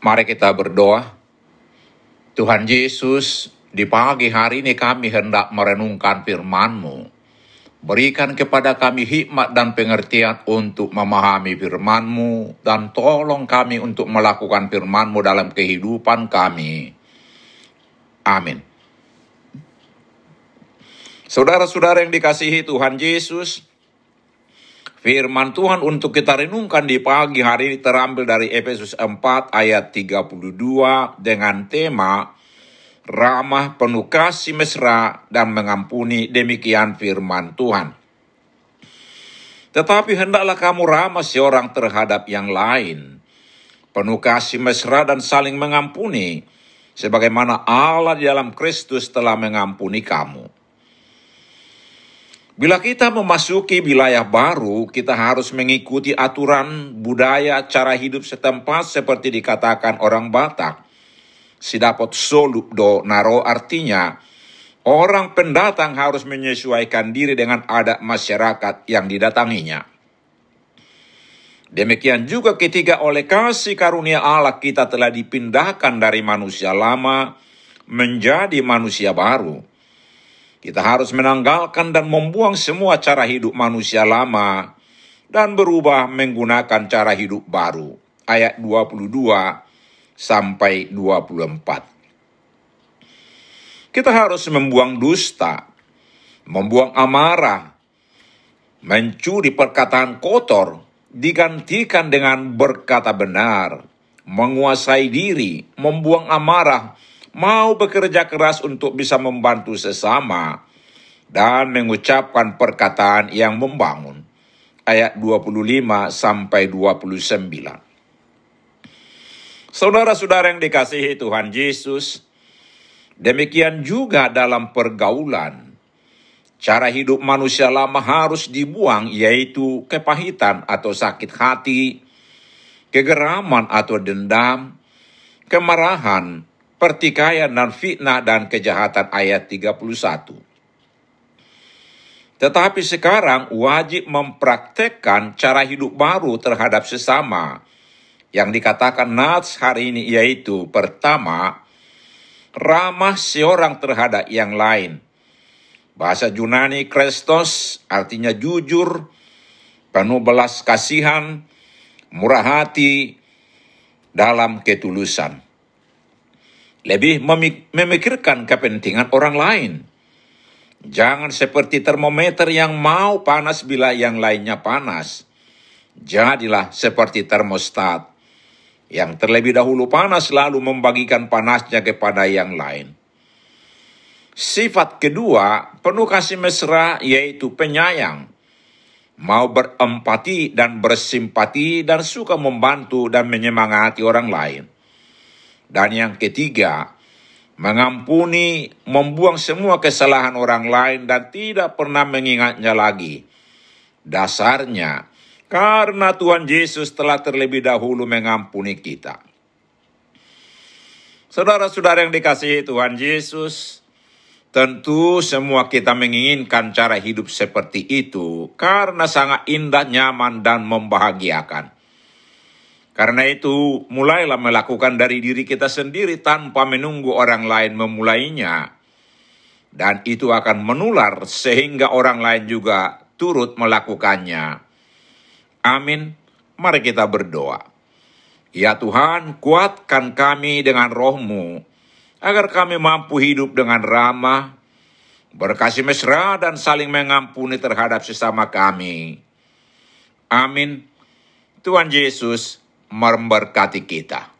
Mari kita berdoa. Tuhan Yesus, di pagi hari ini kami hendak merenungkan firman-Mu. Berikan kepada kami hikmat dan pengertian untuk memahami firman-Mu, dan tolong kami untuk melakukan firman-Mu dalam kehidupan kami. Amin. Saudara-saudara yang dikasihi Tuhan Yesus, Firman Tuhan untuk kita renungkan di pagi hari ini terambil dari Efesus 4 ayat 32 dengan tema ramah penuh kasih mesra dan mengampuni demikian firman Tuhan. Tetapi hendaklah kamu ramah seorang terhadap yang lain, penuh kasih mesra dan saling mengampuni, sebagaimana Allah di dalam Kristus telah mengampuni kamu. Bila kita memasuki wilayah baru, kita harus mengikuti aturan budaya cara hidup setempat seperti dikatakan orang Batak. Si dapat solup do naro artinya, orang pendatang harus menyesuaikan diri dengan adat masyarakat yang didatanginya. Demikian juga ketika oleh kasih karunia Allah kita telah dipindahkan dari manusia lama menjadi manusia baru kita harus menanggalkan dan membuang semua cara hidup manusia lama dan berubah menggunakan cara hidup baru. Ayat 22 sampai 24. Kita harus membuang dusta, membuang amarah, mencuri perkataan kotor, digantikan dengan berkata benar, menguasai diri, membuang amarah, mau bekerja keras untuk bisa membantu sesama, dan mengucapkan perkataan yang membangun. Ayat 25 sampai 29. Saudara-saudara yang dikasihi Tuhan Yesus, demikian juga dalam pergaulan. Cara hidup manusia lama harus dibuang, yaitu kepahitan atau sakit hati, kegeraman atau dendam, kemarahan, pertikaian dan fitnah dan kejahatan ayat 31. Tetapi sekarang wajib mempraktekkan cara hidup baru terhadap sesama. Yang dikatakan Nats hari ini yaitu pertama, ramah seorang terhadap yang lain. Bahasa Yunani Kristos artinya jujur, penuh belas kasihan, murah hati, dalam ketulusan. Lebih memikirkan kepentingan orang lain Jangan seperti termometer yang mau panas bila yang lainnya panas. Jadilah seperti termostat yang terlebih dahulu panas lalu membagikan panasnya kepada yang lain. Sifat kedua, penuh kasih mesra yaitu penyayang. Mau berempati dan bersimpati dan suka membantu dan menyemangati orang lain. Dan yang ketiga, mengampuni, membuang semua kesalahan orang lain dan tidak pernah mengingatnya lagi. Dasarnya, karena Tuhan Yesus telah terlebih dahulu mengampuni kita. Saudara-saudara yang dikasihi Tuhan Yesus, tentu semua kita menginginkan cara hidup seperti itu karena sangat indah, nyaman, dan membahagiakan. Karena itu, mulailah melakukan dari diri kita sendiri tanpa menunggu orang lain memulainya. Dan itu akan menular sehingga orang lain juga turut melakukannya. Amin. Mari kita berdoa. Ya Tuhan, kuatkan kami dengan rohmu, agar kami mampu hidup dengan ramah, berkasih mesra dan saling mengampuni terhadap sesama kami. Amin. Tuhan Yesus, memberkati kita.